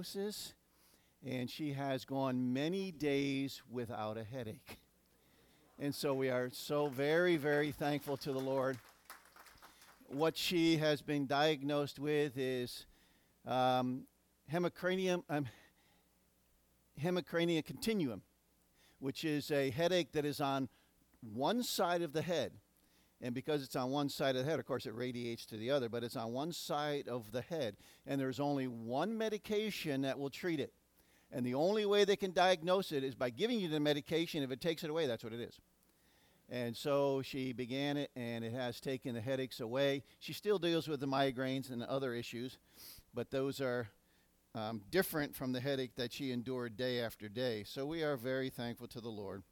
diagnosis, and she has gone many days without a headache. And so we are so very, very thankful to the Lord. What she has been diagnosed with is um, hemicranium, um, hemicrania continuum, which is a headache that is on one side of the head. And because it's on one side of the head, of course, it radiates to the other, but it's on one side of the head. And there's only one medication that will treat it. And the only way they can diagnose it is by giving you the medication. If it takes it away, that's what it is. And so she began it, and it has taken the headaches away. She still deals with the migraines and the other issues, but those are um, different from the headache that she endured day after day. So we are very thankful to the Lord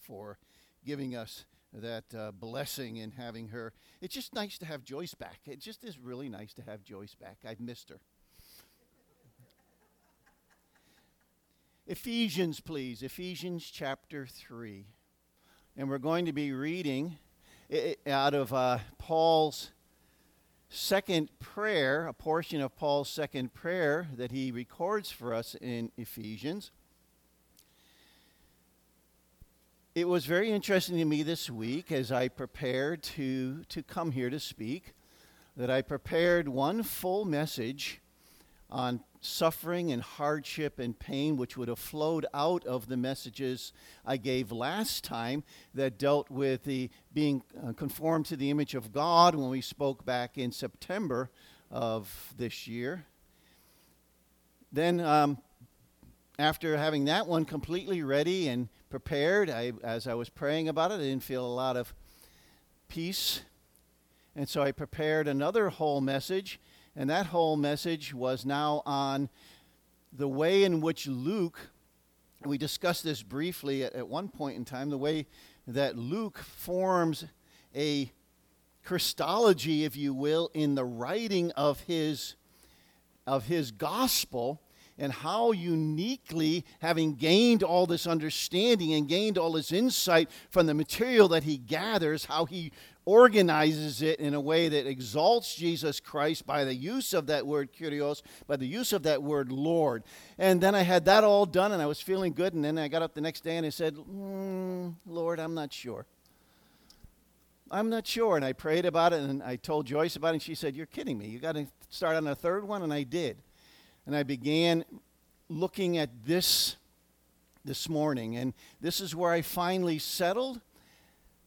for giving us that uh, blessing in having her. It's just nice to have Joyce back. It just is really nice to have Joyce back. I've missed her. Ephesians, please. Ephesians chapter 3. And we're going to be reading out of uh, Paul's second prayer, a portion of Paul's second prayer that he records for us in Ephesians. It was very interesting to me this week as I prepared to, to come here to speak that I prepared one full message on suffering and hardship and pain, which would have flowed out of the messages I gave last time that dealt with the being uh, conformed to the image of God when we spoke back in September of this year. Then, um, after having that one completely ready and prepared. I, as I was praying about it, I didn't feel a lot of peace. And so I prepared another whole message, and that whole message was now on the way in which Luke, we discussed this briefly at, at one point in time, the way that Luke forms a Christology, if you will, in the writing of his, of his gospel and how uniquely, having gained all this understanding and gained all this insight from the material that he gathers, how he organizes it in a way that exalts Jesus Christ by the use of that word kurios, by the use of that word Lord. And then I had that all done and I was feeling good. And then I got up the next day and I said, mm, Lord, I'm not sure. I'm not sure. And I prayed about it and I told Joyce about it. And she said, You're kidding me. You got to start on a third one. And I did and I began looking at this this morning, and this is where I finally settled.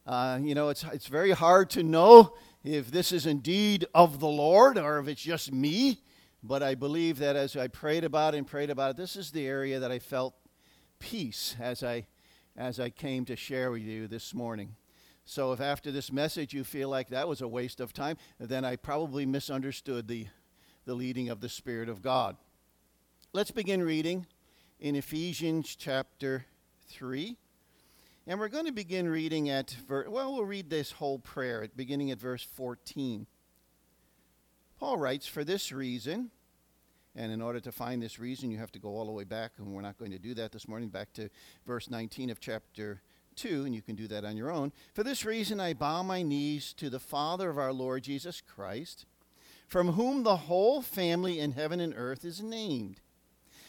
Uh, you know, it's, it's very hard to know if this is indeed of the Lord or if it's just me, but I believe that as I prayed about it and prayed about it, this is the area that I felt peace as I, as I came to share with you this morning. So if after this message you feel like that was a waste of time, then I probably misunderstood the, the leading of the Spirit of God. Let's begin reading in Ephesians chapter 3. And we're going to begin reading at, ver- well, we'll read this whole prayer beginning at verse 14. Paul writes, For this reason, and in order to find this reason, you have to go all the way back, and we're not going to do that this morning, back to verse 19 of chapter 2, and you can do that on your own. For this reason, I bow my knees to the Father of our Lord Jesus Christ, from whom the whole family in heaven and earth is named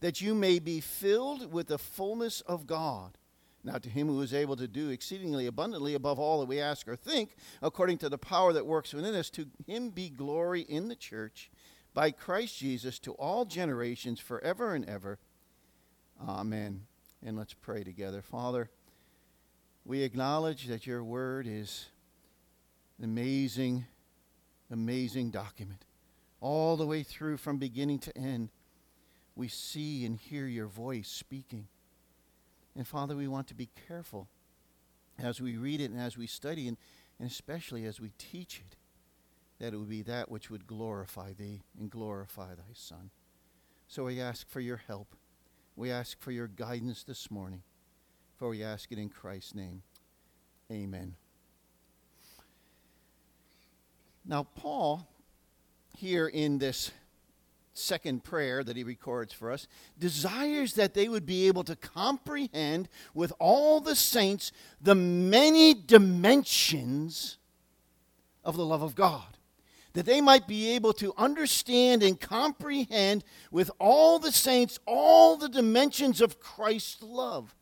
that you may be filled with the fullness of God. Now, to him who is able to do exceedingly abundantly above all that we ask or think, according to the power that works within us, to him be glory in the church by Christ Jesus to all generations forever and ever. Amen. And let's pray together. Father, we acknowledge that your word is an amazing, amazing document, all the way through from beginning to end we see and hear your voice speaking. And Father, we want to be careful as we read it and as we study, and, and especially as we teach it, that it would be that which would glorify thee and glorify thy Son. So we ask for your help We ask for your guidance this morning, for we ask it in Christ's name. Amen. Now, Paul, here in this second prayer that he records for us, desires that they would be able to comprehend with all the saints the many dimensions of the love of God. That they might be able to understand and comprehend with all the saints all the dimensions of Christ's love.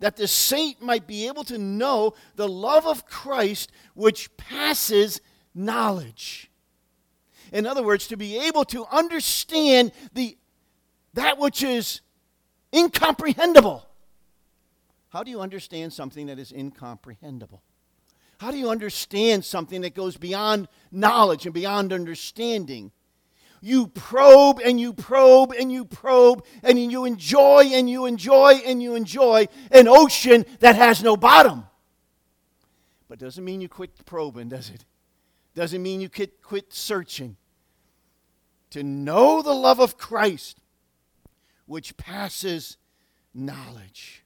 That the saint might be able to know the love of Christ which passes knowledge in other words, to be able to understand the, that which is incomprehensible. How do you understand something that is incomprehensible? How do you understand something that goes beyond knowledge and beyond understanding? You probe and you probe and you probe and you enjoy and you enjoy and you enjoy an ocean that has no bottom. But doesn't mean you quit probing, does it? Doesn't mean you quit, quit searching to know the love of Christ, which passes knowledge,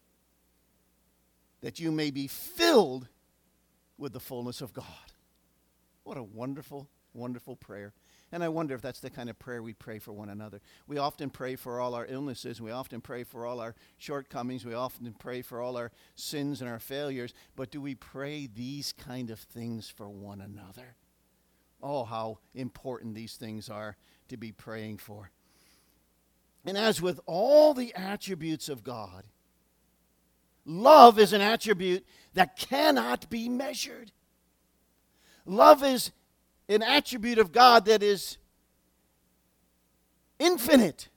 that you may be filled with the fullness of God. What a wonderful, wonderful prayer. And I wonder if that's the kind of prayer we pray for one another. We often pray for all our illnesses, we often pray for all our shortcomings, we often pray for all our sins and our failures, but do we pray these kind of things for one another? Oh, how important these things are to be praying for. And as with all the attributes of God, love is an attribute that cannot be measured. Love is an attribute of God that is infinite,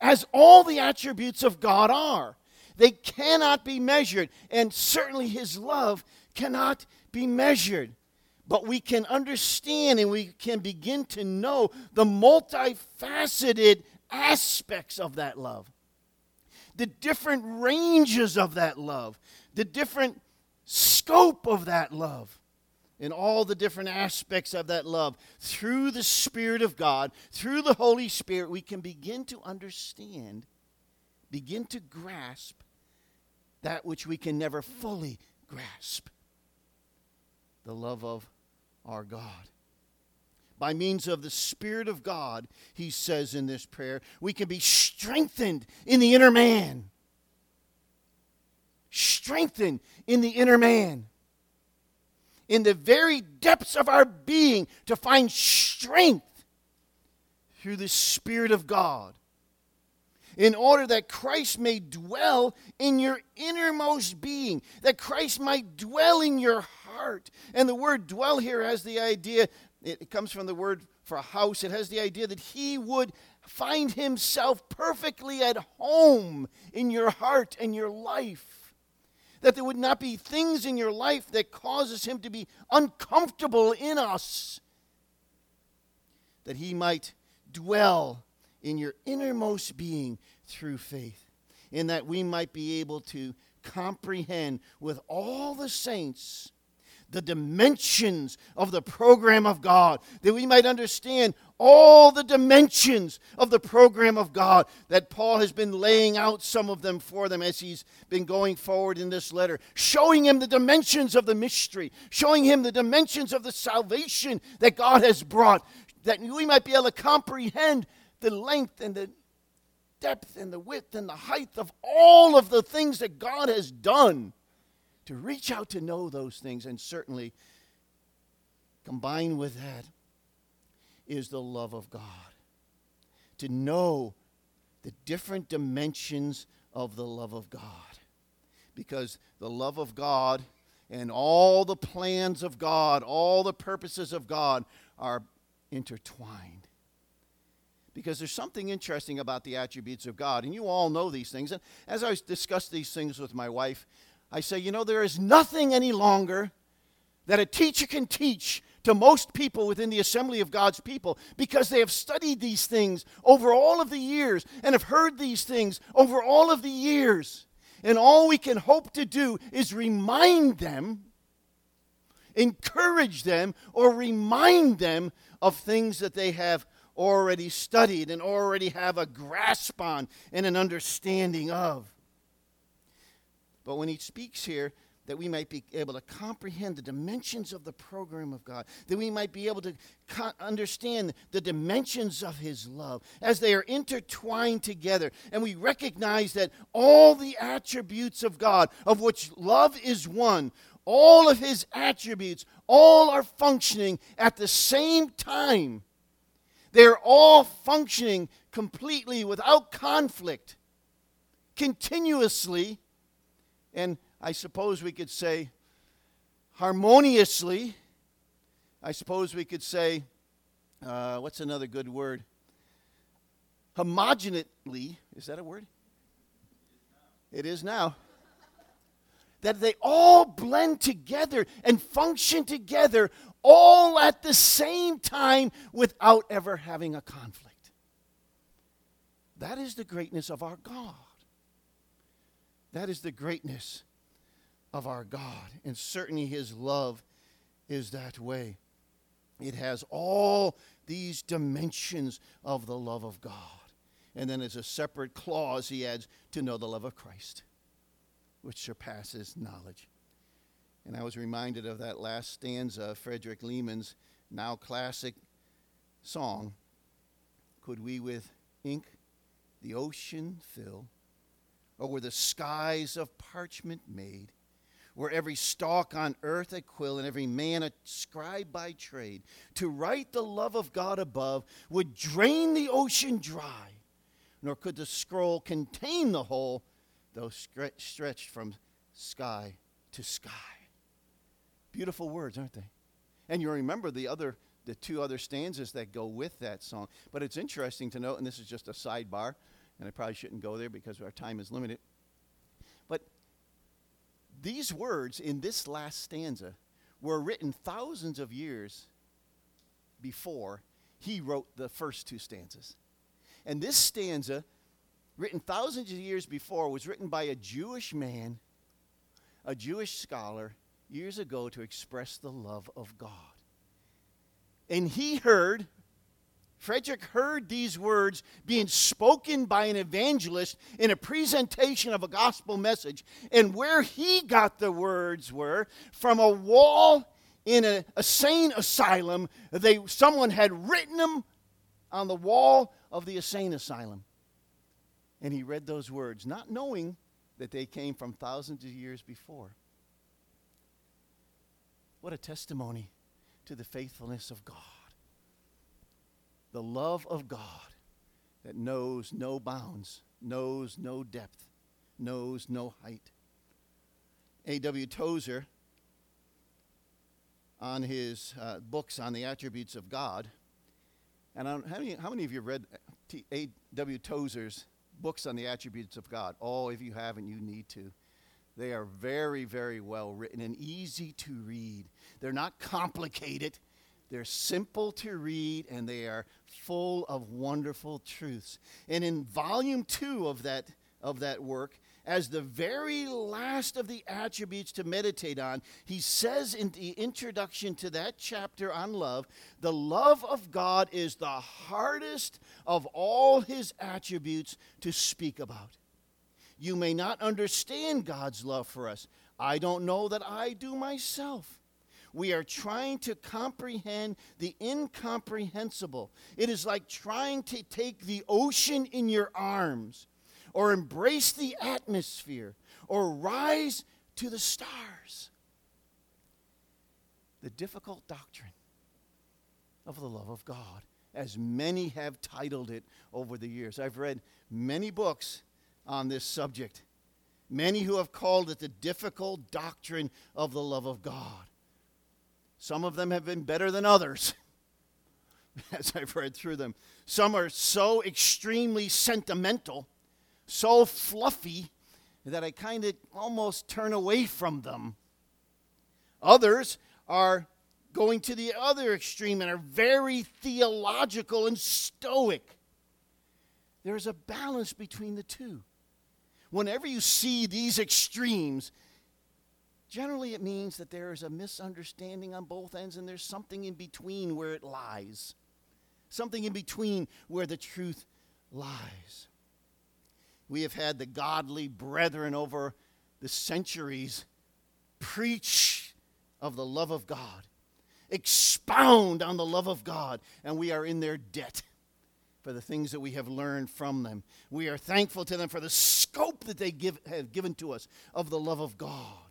as all the attributes of God are. They cannot be measured, and certainly His love cannot be measured but we can understand and we can begin to know the multifaceted aspects of that love, the different ranges of that love, the different scope of that love, and all the different aspects of that love. Through the Spirit of God, through the Holy Spirit, we can begin to understand, begin to grasp that which we can never fully grasp. The love of our God. By means of the Spirit of God, he says in this prayer, we can be strengthened in the inner man. Strengthened in the inner man. In the very depths of our being to find strength through the Spirit of God in order that Christ may dwell in your innermost being, that Christ might dwell in your heart. And the word dwell here has the idea, it comes from the word for a house, it has the idea that he would find himself perfectly at home in your heart and your life. That there would not be things in your life that causes him to be uncomfortable in us. That he might dwell in your innermost being through faith, in that we might be able to comprehend with all the saints the dimensions of the program of God, that we might understand all the dimensions of the program of God, that Paul has been laying out some of them for them as he's been going forward in this letter, showing him the dimensions of the mystery, showing him the dimensions of the salvation that God has brought, that we might be able to comprehend the length and the depth and the width and the height of all of the things that God has done to reach out to know those things. And certainly, combined with that, is the love of God. To know the different dimensions of the love of God. Because the love of God and all the plans of God, all the purposes of God are intertwined because there's something interesting about the attributes of God. And you all know these things. And as I discuss these things with my wife, I say, you know, there is nothing any longer that a teacher can teach to most people within the assembly of God's people because they have studied these things over all of the years and have heard these things over all of the years. And all we can hope to do is remind them, encourage them, or remind them of things that they have already studied and already have a grasp on and an understanding of. But when he speaks here, that we might be able to comprehend the dimensions of the program of God, that we might be able to co- understand the dimensions of His love as they are intertwined together. And we recognize that all the attributes of God, of which love is one, all of His attributes, all are functioning at the same time. They're all functioning completely without conflict, continuously, and I suppose we could say harmoniously. I suppose we could say, uh, what's another good word? Homogeneously. Is that a word? It is now. That they all blend together and function together all at the same time without ever having a conflict. That is the greatness of our God. That is the greatness of our God. And certainly his love is that way. It has all these dimensions of the love of God. And then as a separate clause, he adds to know the love of Christ, which surpasses knowledge. And I was reminded of that last stanza of Frederick Lehman's now classic song Could we with ink the ocean fill, or were the skies of parchment made? Were every stalk on earth a quill, and every man a scribe by trade, to write the love of God above would drain the ocean dry, nor could the scroll contain the whole, though stretched from sky to sky. Beautiful words, aren't they? And you remember the other the two other stanzas that go with that song. But it's interesting to note, and this is just a sidebar, and I probably shouldn't go there because our time is limited. But these words in this last stanza were written thousands of years before he wrote the first two stanzas. And this stanza, written thousands of years before, was written by a Jewish man, a Jewish scholar, years ago to express the love of God. And he heard, Frederick heard these words being spoken by an evangelist in a presentation of a gospel message. And where he got the words were from a wall in a, a sane asylum. They, someone had written them on the wall of the insane asylum. And he read those words, not knowing that they came from thousands of years before. What a testimony to the faithfulness of God. The love of God that knows no bounds, knows no depth, knows no height. A.W. Tozer, on his uh, books on the attributes of God, and how many, how many of you read A.W. Tozer's books on the attributes of God? Oh, if you haven't, you need to. They are very, very well written and easy to read. They're not complicated, they're simple to read, and they are full of wonderful truths. And in volume two of that, of that work, as the very last of the attributes to meditate on, he says in the introduction to that chapter on love the love of God is the hardest of all his attributes to speak about. You may not understand God's love for us. I don't know that I do myself. We are trying to comprehend the incomprehensible. It is like trying to take the ocean in your arms, or embrace the atmosphere, or rise to the stars. The difficult doctrine of the love of God, as many have titled it over the years. I've read many books on this subject. Many who have called it the difficult doctrine of the love of God. Some of them have been better than others as I've read through them. Some are so extremely sentimental, so fluffy, that I kind of almost turn away from them. Others are going to the other extreme and are very theological and stoic. There's a balance between the two whenever you see these extremes, generally it means that there is a misunderstanding on both ends and there's something in between where it lies. something in between where the truth lies. We have had the godly brethren over the centuries preach of the love of God, expound on the love of God, and we are in their debt for the things that we have learned from them. We are thankful to them for the scope that they give, have given to us of the love of God,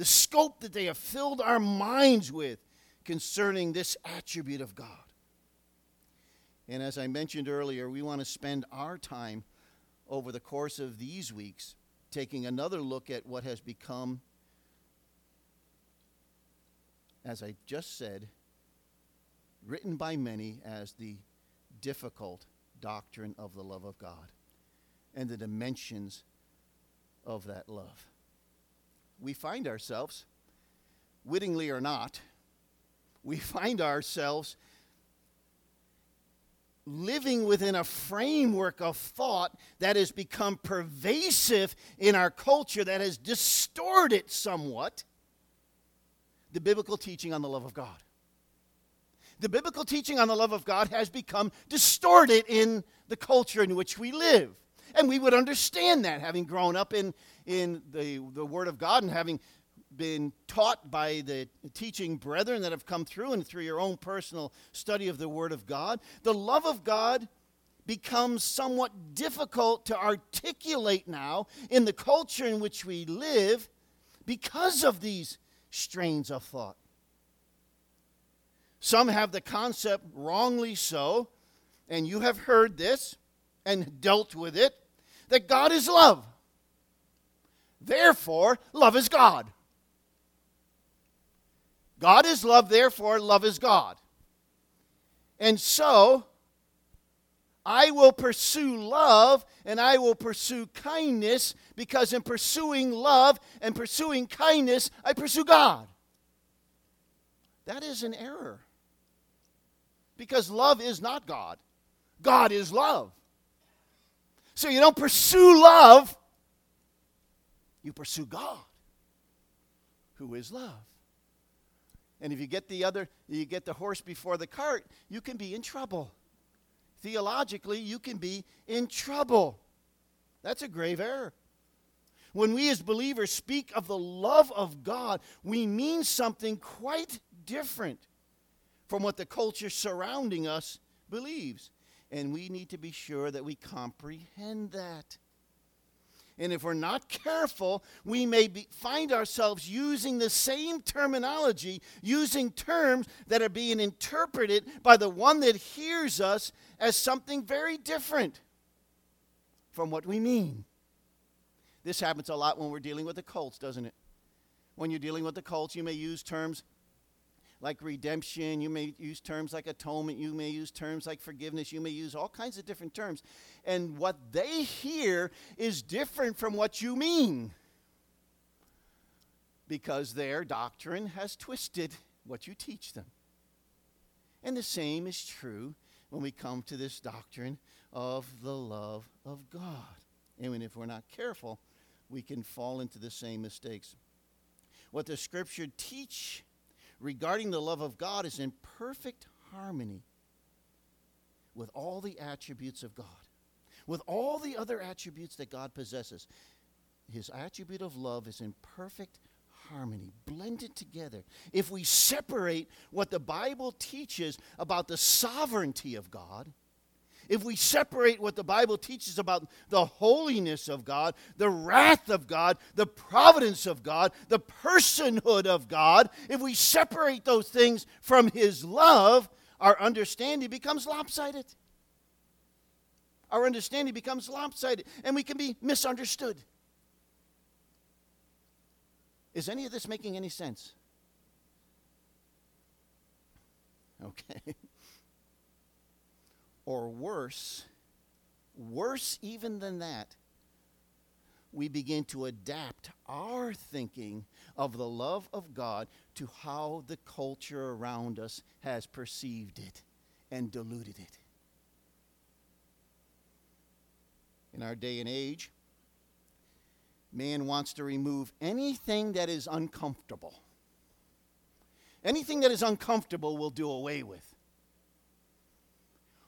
the scope that they have filled our minds with concerning this attribute of God. And as I mentioned earlier, we want to spend our time over the course of these weeks taking another look at what has become, as I just said, written by many as the difficult doctrine of the love of God and the dimensions of that love. We find ourselves, wittingly or not, we find ourselves living within a framework of thought that has become pervasive in our culture that has distorted somewhat the biblical teaching on the love of God. The biblical teaching on the love of God has become distorted in the culture in which we live. And we would understand that having grown up in, in the, the Word of God and having been taught by the teaching brethren that have come through and through your own personal study of the Word of God, the love of God becomes somewhat difficult to articulate now in the culture in which we live because of these strains of thought. Some have the concept, wrongly so, and you have heard this and dealt with it, that God is love. Therefore, love is God. God is love, therefore, love is God. And so, I will pursue love and I will pursue kindness because in pursuing love and pursuing kindness, I pursue God. That is an error. Because love is not God, God is love. So you don't pursue love, you pursue God, who is love. And if you get the other, you get the horse before the cart, you can be in trouble. Theologically, you can be in trouble. That's a grave error. When we as believers speak of the love of God, we mean something quite different from what the culture surrounding us believes. And we need to be sure that we comprehend that. And if we're not careful, we may be, find ourselves using the same terminology, using terms that are being interpreted by the one that hears us as something very different from what we mean. This happens a lot when we're dealing with the cults, doesn't it? When you're dealing with the cults, you may use terms like redemption, you may use terms like atonement, you may use terms like forgiveness, you may use all kinds of different terms. And what they hear is different from what you mean because their doctrine has twisted what you teach them. And the same is true when we come to this doctrine of the love of God. And if we're not careful, we can fall into the same mistakes. What the scripture teach regarding the love of God is in perfect harmony with all the attributes of God, with all the other attributes that God possesses. His attribute of love is in perfect harmony, blended together. If we separate what the Bible teaches about the sovereignty of God if we separate what the Bible teaches about the holiness of God, the wrath of God, the providence of God, the personhood of God, if we separate those things from His love, our understanding becomes lopsided. Our understanding becomes lopsided, and we can be misunderstood. Is any of this making any sense? Okay. Or worse, worse even than that, we begin to adapt our thinking of the love of God to how the culture around us has perceived it and diluted it. In our day and age, man wants to remove anything that is uncomfortable. Anything that is uncomfortable will do away with.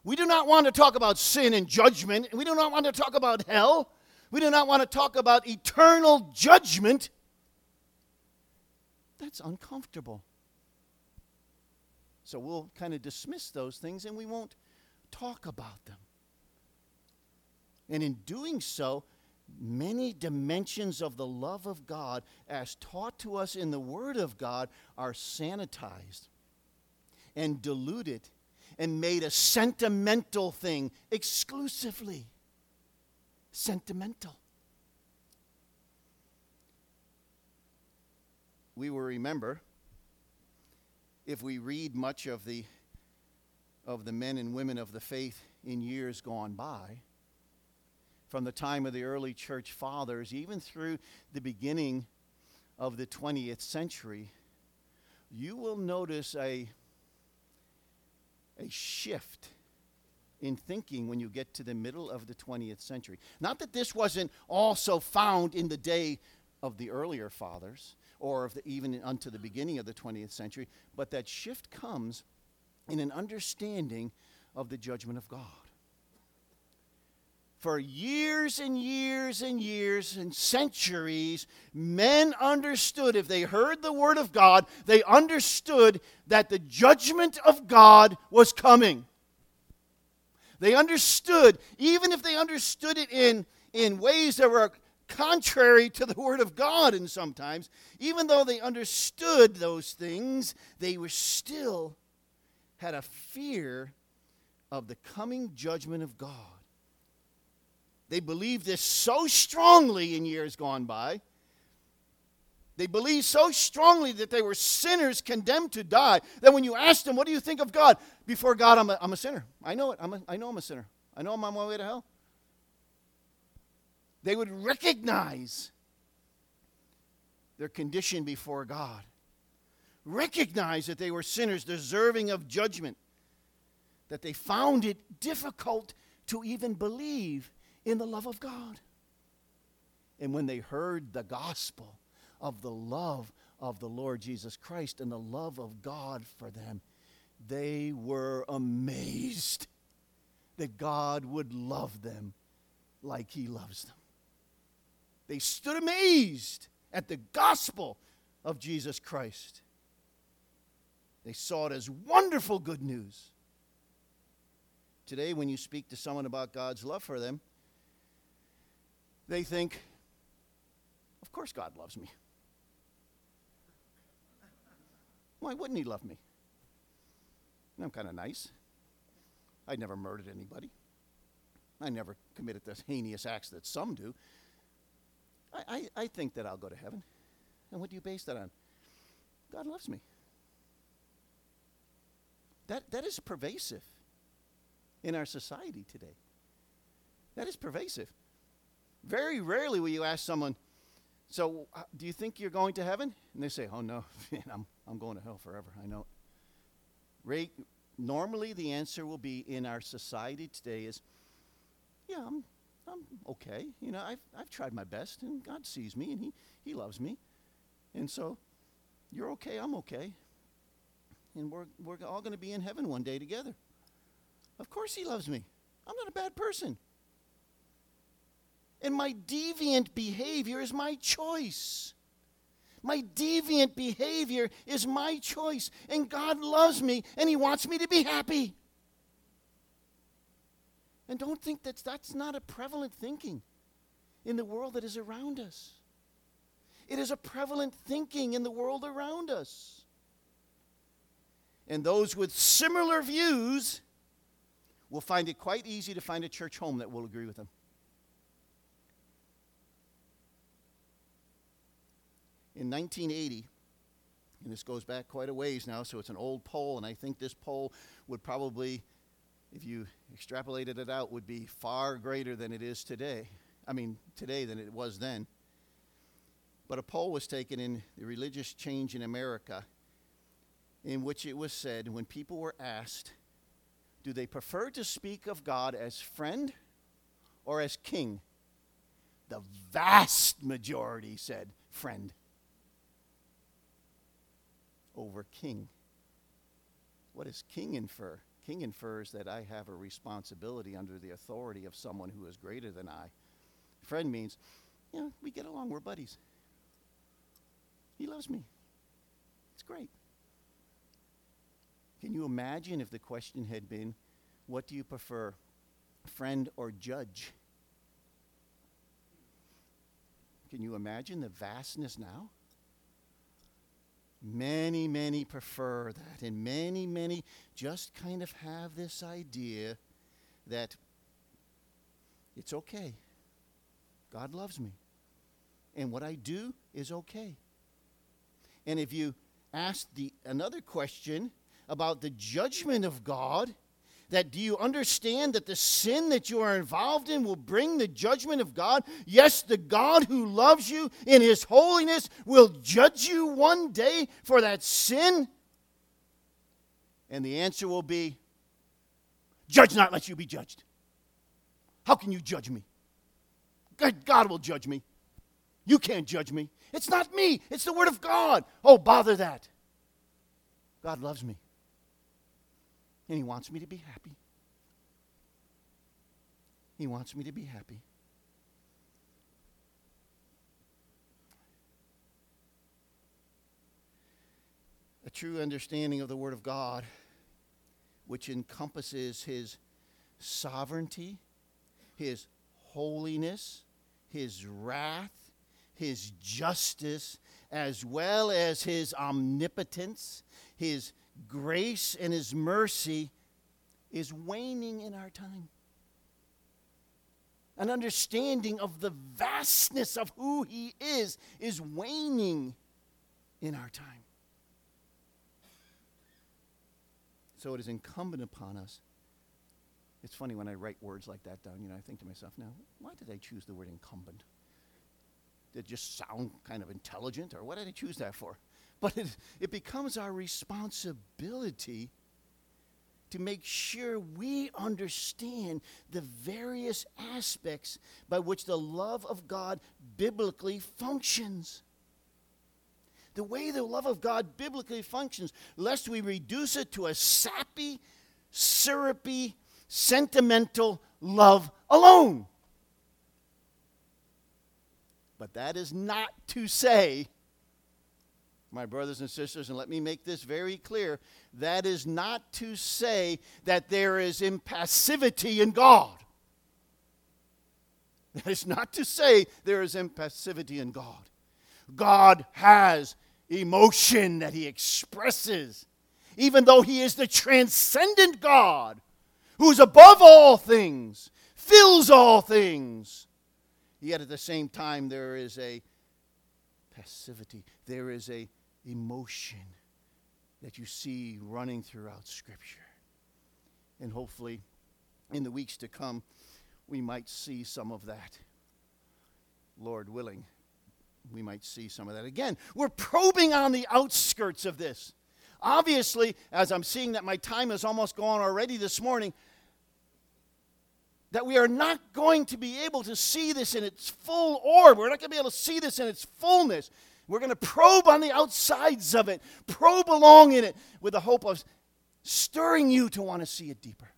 We do not want to talk about sin and judgment. We do not want to talk about hell. We do not want to talk about eternal judgment. That's uncomfortable. So we'll kind of dismiss those things and we won't talk about them. And in doing so, many dimensions of the love of God, as taught to us in the Word of God, are sanitized and diluted and made a sentimental thing exclusively. Sentimental. We will remember if we read much of the of the men and women of the faith in years gone by from the time of the early church fathers even through the beginning of the 20th century you will notice a a shift in thinking when you get to the middle of the 20th century. Not that this wasn't also found in the day of the earlier fathers or the, even unto the beginning of the 20th century, but that shift comes in an understanding of the judgment of God. For years and years and years and centuries, men understood, if they heard the word of God, they understood that the judgment of God was coming. They understood, even if they understood it in, in ways that were contrary to the Word of God, and sometimes, even though they understood those things, they were still had a fear of the coming judgment of God. They believed this so strongly in years gone by. They believed so strongly that they were sinners condemned to die that when you asked them, What do you think of God? Before God, I'm a, I'm a sinner. I know it. I'm a, I know I'm a sinner. I know I'm on my way to hell. They would recognize their condition before God, recognize that they were sinners deserving of judgment, that they found it difficult to even believe in the love of God. And when they heard the gospel of the love of the Lord Jesus Christ and the love of God for them, they were amazed that God would love them like He loves them. They stood amazed at the gospel of Jesus Christ. They saw it as wonderful good news. Today, when you speak to someone about God's love for them, they think, Of course, God loves me. Why wouldn't He love me? I'm kind of nice. I never murdered anybody. I never committed the heinous acts that some do. I, I, I think that I'll go to heaven. And what do you base that on? God loves me. That, that is pervasive in our society today. That is pervasive. Very rarely will you ask someone, So, uh, do you think you're going to heaven? And they say, Oh, no, I'm, I'm going to hell forever. I know. Ray, normally, the answer will be in our society today is, Yeah, I'm, I'm okay. You know, I've, I've tried my best, and God sees me, and he, he loves me. And so, you're okay, I'm okay. And we're, we're all going to be in heaven one day together. Of course, He loves me. I'm not a bad person. And my deviant behavior is my choice. My deviant behavior is my choice. And God loves me and He wants me to be happy. And don't think that that's not a prevalent thinking in the world that is around us. It is a prevalent thinking in the world around us. And those with similar views will find it quite easy to find a church home that will agree with them. In 1980, and this goes back quite a ways now, so it's an old poll, and I think this poll would probably, if you extrapolated it out, would be far greater than it is today. I mean, today than it was then. But a poll was taken in the religious change in America in which it was said when people were asked, do they prefer to speak of God as friend or as king? The vast majority said friend over king. What does king infer? King infers that I have a responsibility under the authority of someone who is greater than I. Friend means, you know, we get along, we're buddies. He loves me. It's great. Can you imagine if the question had been, what do you prefer, friend or judge? Can you imagine the vastness now? Many, many prefer that, and many, many just kind of have this idea that it's okay. God loves me. And what I do is okay. And if you ask the another question about the judgment of God, that do you understand that the sin that you are involved in will bring the judgment of God? Yes, the God who loves you in his holiness will judge you one day for that sin. And the answer will be judge not, let you be judged. How can you judge me? God will judge me. You can't judge me. It's not me, it's the Word of God. Oh, bother that. God loves me. And He wants me to be happy. He wants me to be happy. A true understanding of the Word of God, which encompasses His sovereignty, His holiness, His wrath, His justice, as well as His omnipotence, His grace and His mercy is waning in our time. An understanding of the vastness of who He is is waning in our time. So it is incumbent upon us. It's funny when I write words like that down, you know, I think to myself, now, why did I choose the word incumbent? Did it just sound kind of intelligent, or what did I choose that for? But it, it becomes our responsibility to make sure we understand the various aspects by which the love of God biblically functions. The way the love of God biblically functions, lest we reduce it to a sappy, syrupy, sentimental love alone. But that is not to say my brothers and sisters, and let me make this very clear that is not to say that there is impassivity in God. That is not to say there is impassivity in God. God has emotion that He expresses, even though He is the transcendent God who's above all things, fills all things. Yet at the same time, there is a passivity, there is a emotion that you see running throughout Scripture. And hopefully, in the weeks to come, we might see some of that. Lord willing, we might see some of that. Again, we're probing on the outskirts of this. Obviously, as I'm seeing that my time is almost gone already this morning, that we are not going to be able to see this in its full orb. We're not going to be able to see this in its fullness. We're going to probe on the outsides of it, probe along in it with the hope of stirring you to want to see it deeper,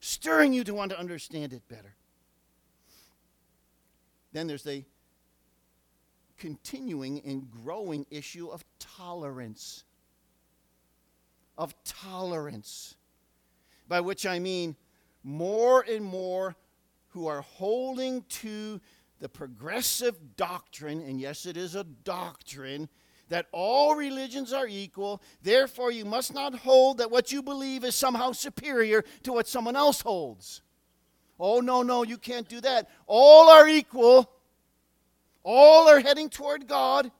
stirring you to want to understand it better. Then there's the continuing and growing issue of tolerance. Of tolerance. By which I mean more and more who are holding to the progressive doctrine, and yes, it is a doctrine, that all religions are equal. Therefore, you must not hold that what you believe is somehow superior to what someone else holds. Oh, no, no, you can't do that. All are equal, all are heading toward God.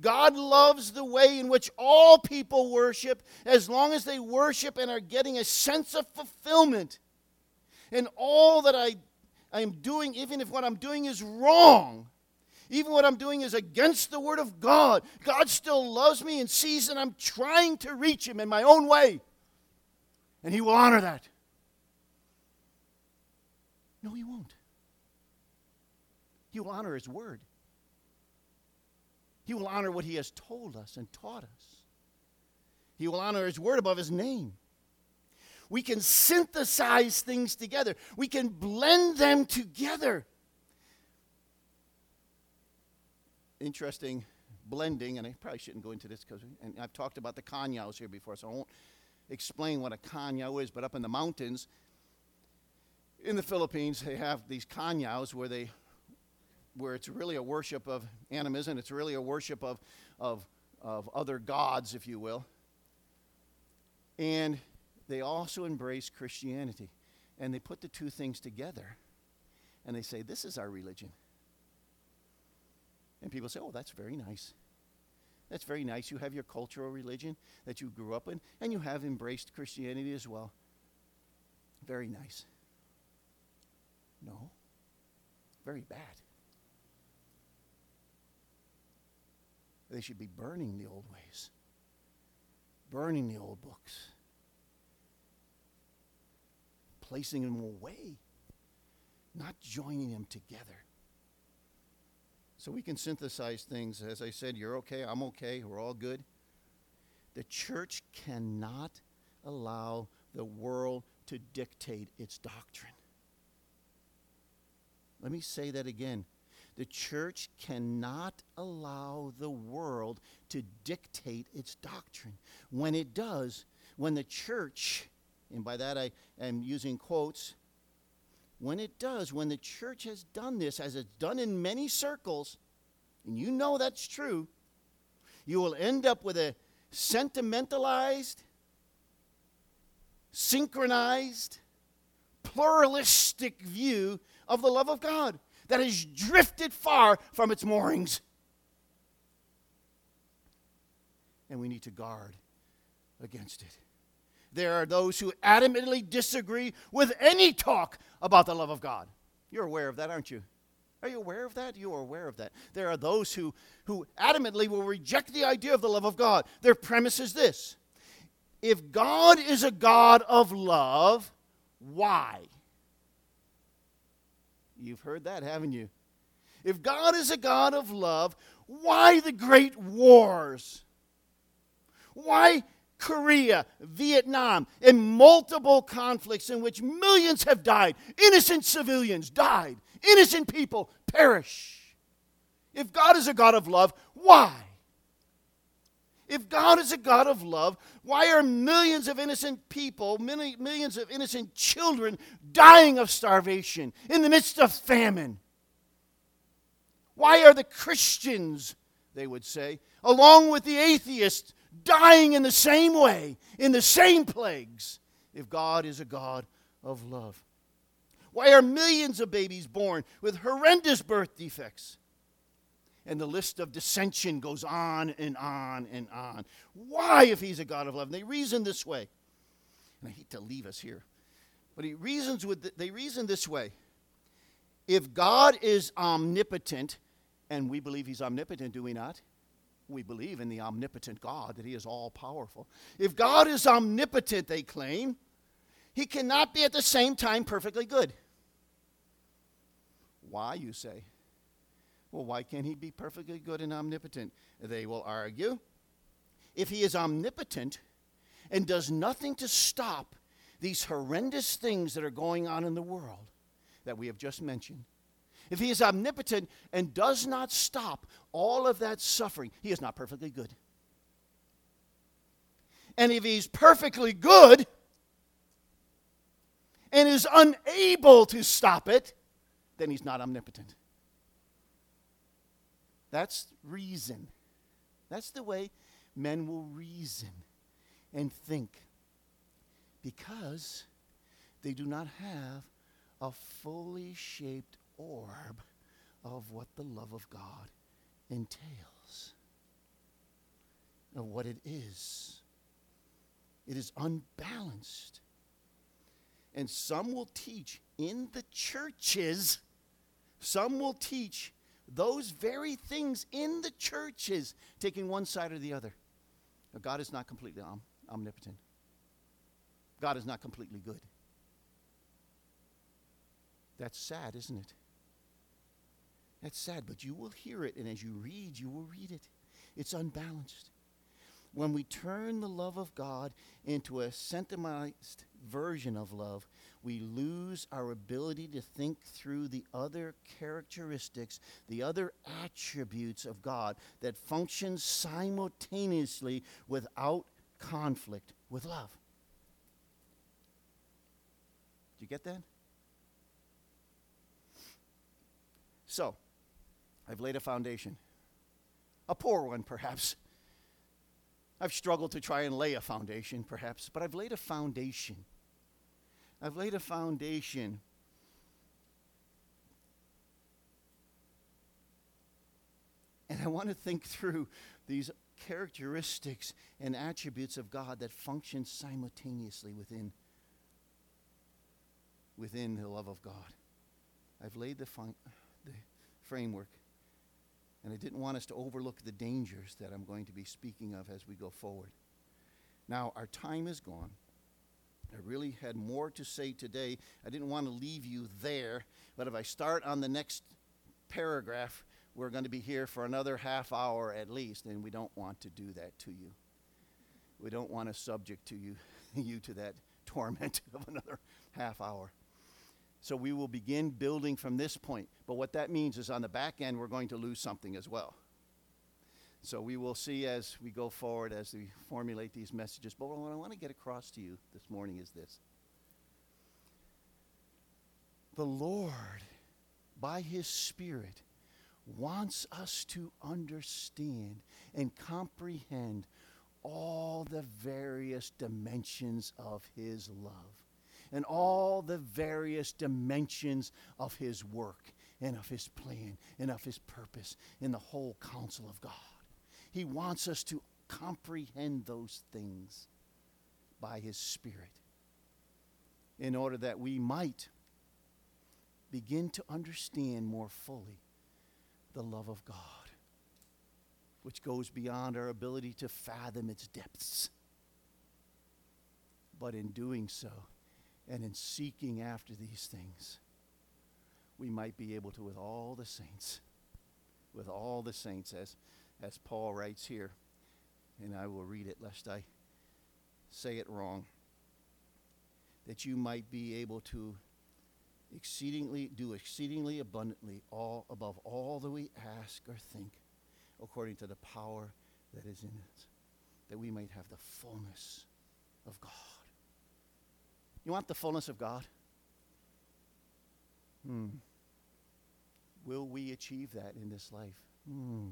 God loves the way in which all people worship as long as they worship and are getting a sense of fulfillment. And all that I I am doing, even if what I'm doing is wrong, even what I'm doing is against the Word of God, God still loves me and sees that I'm trying to reach Him in my own way. And He will honor that. No, He won't. He will honor His Word. He will honor what He has told us and taught us. He will honor His Word above His name. We can synthesize things together. We can blend them together. Interesting blending, and I probably shouldn't go into this because I've talked about the kanyos here before, so I won't explain what a kanyo is. But up in the mountains, in the Philippines, they have these kanyos where they where it's really a worship of animism, it's really a worship of, of, of other gods, if you will. And they also embrace Christianity. And they put the two things together and they say, This is our religion. And people say, Oh, that's very nice. That's very nice. You have your cultural religion that you grew up in, and you have embraced Christianity as well. Very nice. No, very bad. They should be burning the old ways, burning the old books, placing them away, not joining them together. So we can synthesize things. As I said, you're okay, I'm okay, we're all good. The church cannot allow the world to dictate its doctrine. Let me say that again. The church cannot allow the world to dictate its doctrine. When it does, when the church, and by that I am using quotes, when it does, when the church has done this, as it's done in many circles, and you know that's true, you will end up with a sentimentalized, synchronized, pluralistic view of the love of God that has drifted far from its moorings. And we need to guard against it. There are those who adamantly disagree with any talk about the love of God. You're aware of that, aren't you? Are you aware of that? You are aware of that. There are those who, who adamantly will reject the idea of the love of God. Their premise is this If God is a God of love, why? You've heard that, haven't you? If God is a God of love, why the great wars? Why Korea, Vietnam, and multiple conflicts in which millions have died? Innocent civilians died, innocent people perish. If God is a God of love, why? If God is a God of love, why are millions of innocent people, many, millions of innocent children dying of starvation in the midst of famine? Why are the Christians, they would say, along with the atheists, dying in the same way, in the same plagues, if God is a God of love? Why are millions of babies born with horrendous birth defects? And the list of dissension goes on and on and on. Why, if he's a God of love? And they reason this way. And I hate to leave us here, but he reasons with the, they reason this way. If God is omnipotent, and we believe he's omnipotent, do we not? We believe in the omnipotent God, that he is all powerful. If God is omnipotent, they claim, he cannot be at the same time perfectly good. Why, you say? Well, why can't he be perfectly good and omnipotent? They will argue. If he is omnipotent and does nothing to stop these horrendous things that are going on in the world that we have just mentioned, if he is omnipotent and does not stop all of that suffering, he is not perfectly good. And if he's perfectly good and is unable to stop it, then he's not omnipotent. That's reason. That's the way men will reason and think because they do not have a fully shaped orb of what the love of God entails, of what it is. It is unbalanced. And some will teach in the churches, some will teach those very things in the churches, taking one side or the other. Now, God is not completely om- omnipotent. God is not completely good. That's sad, isn't it? That's sad, but you will hear it, and as you read, you will read it. It's unbalanced. when we turn the love of God into a sentimentalized version of love, we lose our ability to think through the other characteristics, the other attributes of God that function simultaneously without conflict with love. Do you get that? So, I've laid a foundation. A poor one, perhaps. I've struggled to try and lay a foundation, perhaps, but I've laid a foundation. I've laid a foundation. And I want to think through these characteristics and attributes of God that function simultaneously within, within the love of God. I've laid the, the framework. And I didn't want us to overlook the dangers that I'm going to be speaking of as we go forward. Now, our time is gone. I really had more to say today. I didn't want to leave you there, but if I start on the next paragraph, we're going to be here for another half hour at least, and we don't want to do that to you. We don't want to subject to you, you to that torment of another half hour. So we will begin building from this point. But what that means is on the back end, we're going to lose something as well. So we will see as we go forward, as we formulate these messages. But what I want to get across to you this morning is this The Lord, by His Spirit, wants us to understand and comprehend all the various dimensions of His love and all the various dimensions of his work and of his plan and of his purpose in the whole counsel of God. He wants us to comprehend those things by his Spirit in order that we might begin to understand more fully the love of God, which goes beyond our ability to fathom its depths. But in doing so, and in seeking after these things, we might be able to, with all the saints, with all the saints, as, as Paul writes here, and I will read it lest I say it wrong, that you might be able to exceedingly do exceedingly abundantly all above all that we ask or think according to the power that is in us that we might have the fullness of god you want the fullness of God? Hmm. Will we achieve that in this life? Hmm.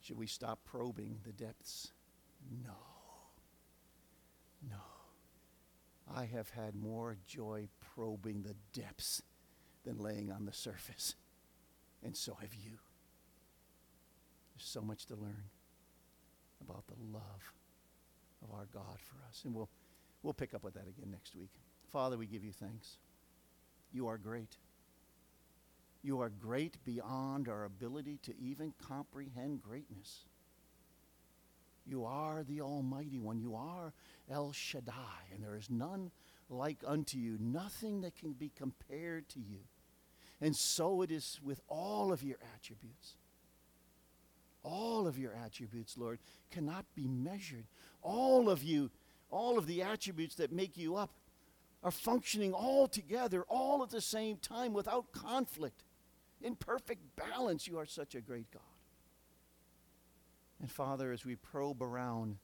Should we stop probing the depths? No. No. I have had more joy probing the depths than laying on the surface. And so have you. There's so much to learn about the love of our God for us. And we'll We'll pick up with that again next week. Father, we give you thanks. You are great. You are great beyond our ability to even comprehend greatness. You are the Almighty One. You are El Shaddai, and there is none like unto you, nothing that can be compared to you. And so it is with all of your attributes. All of your attributes, Lord, cannot be measured. All of you all of the attributes that make you up are functioning all together, all at the same time, without conflict. In perfect balance, you are such a great God. And Father, as we probe around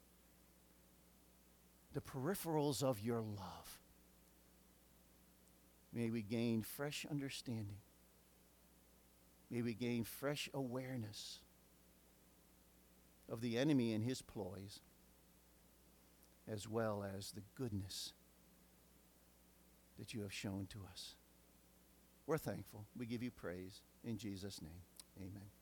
the peripherals of your love, may we gain fresh understanding. May we gain fresh awareness of the enemy and his ploys as well as the goodness that you have shown to us. We're thankful. We give you praise in Jesus' name. Amen.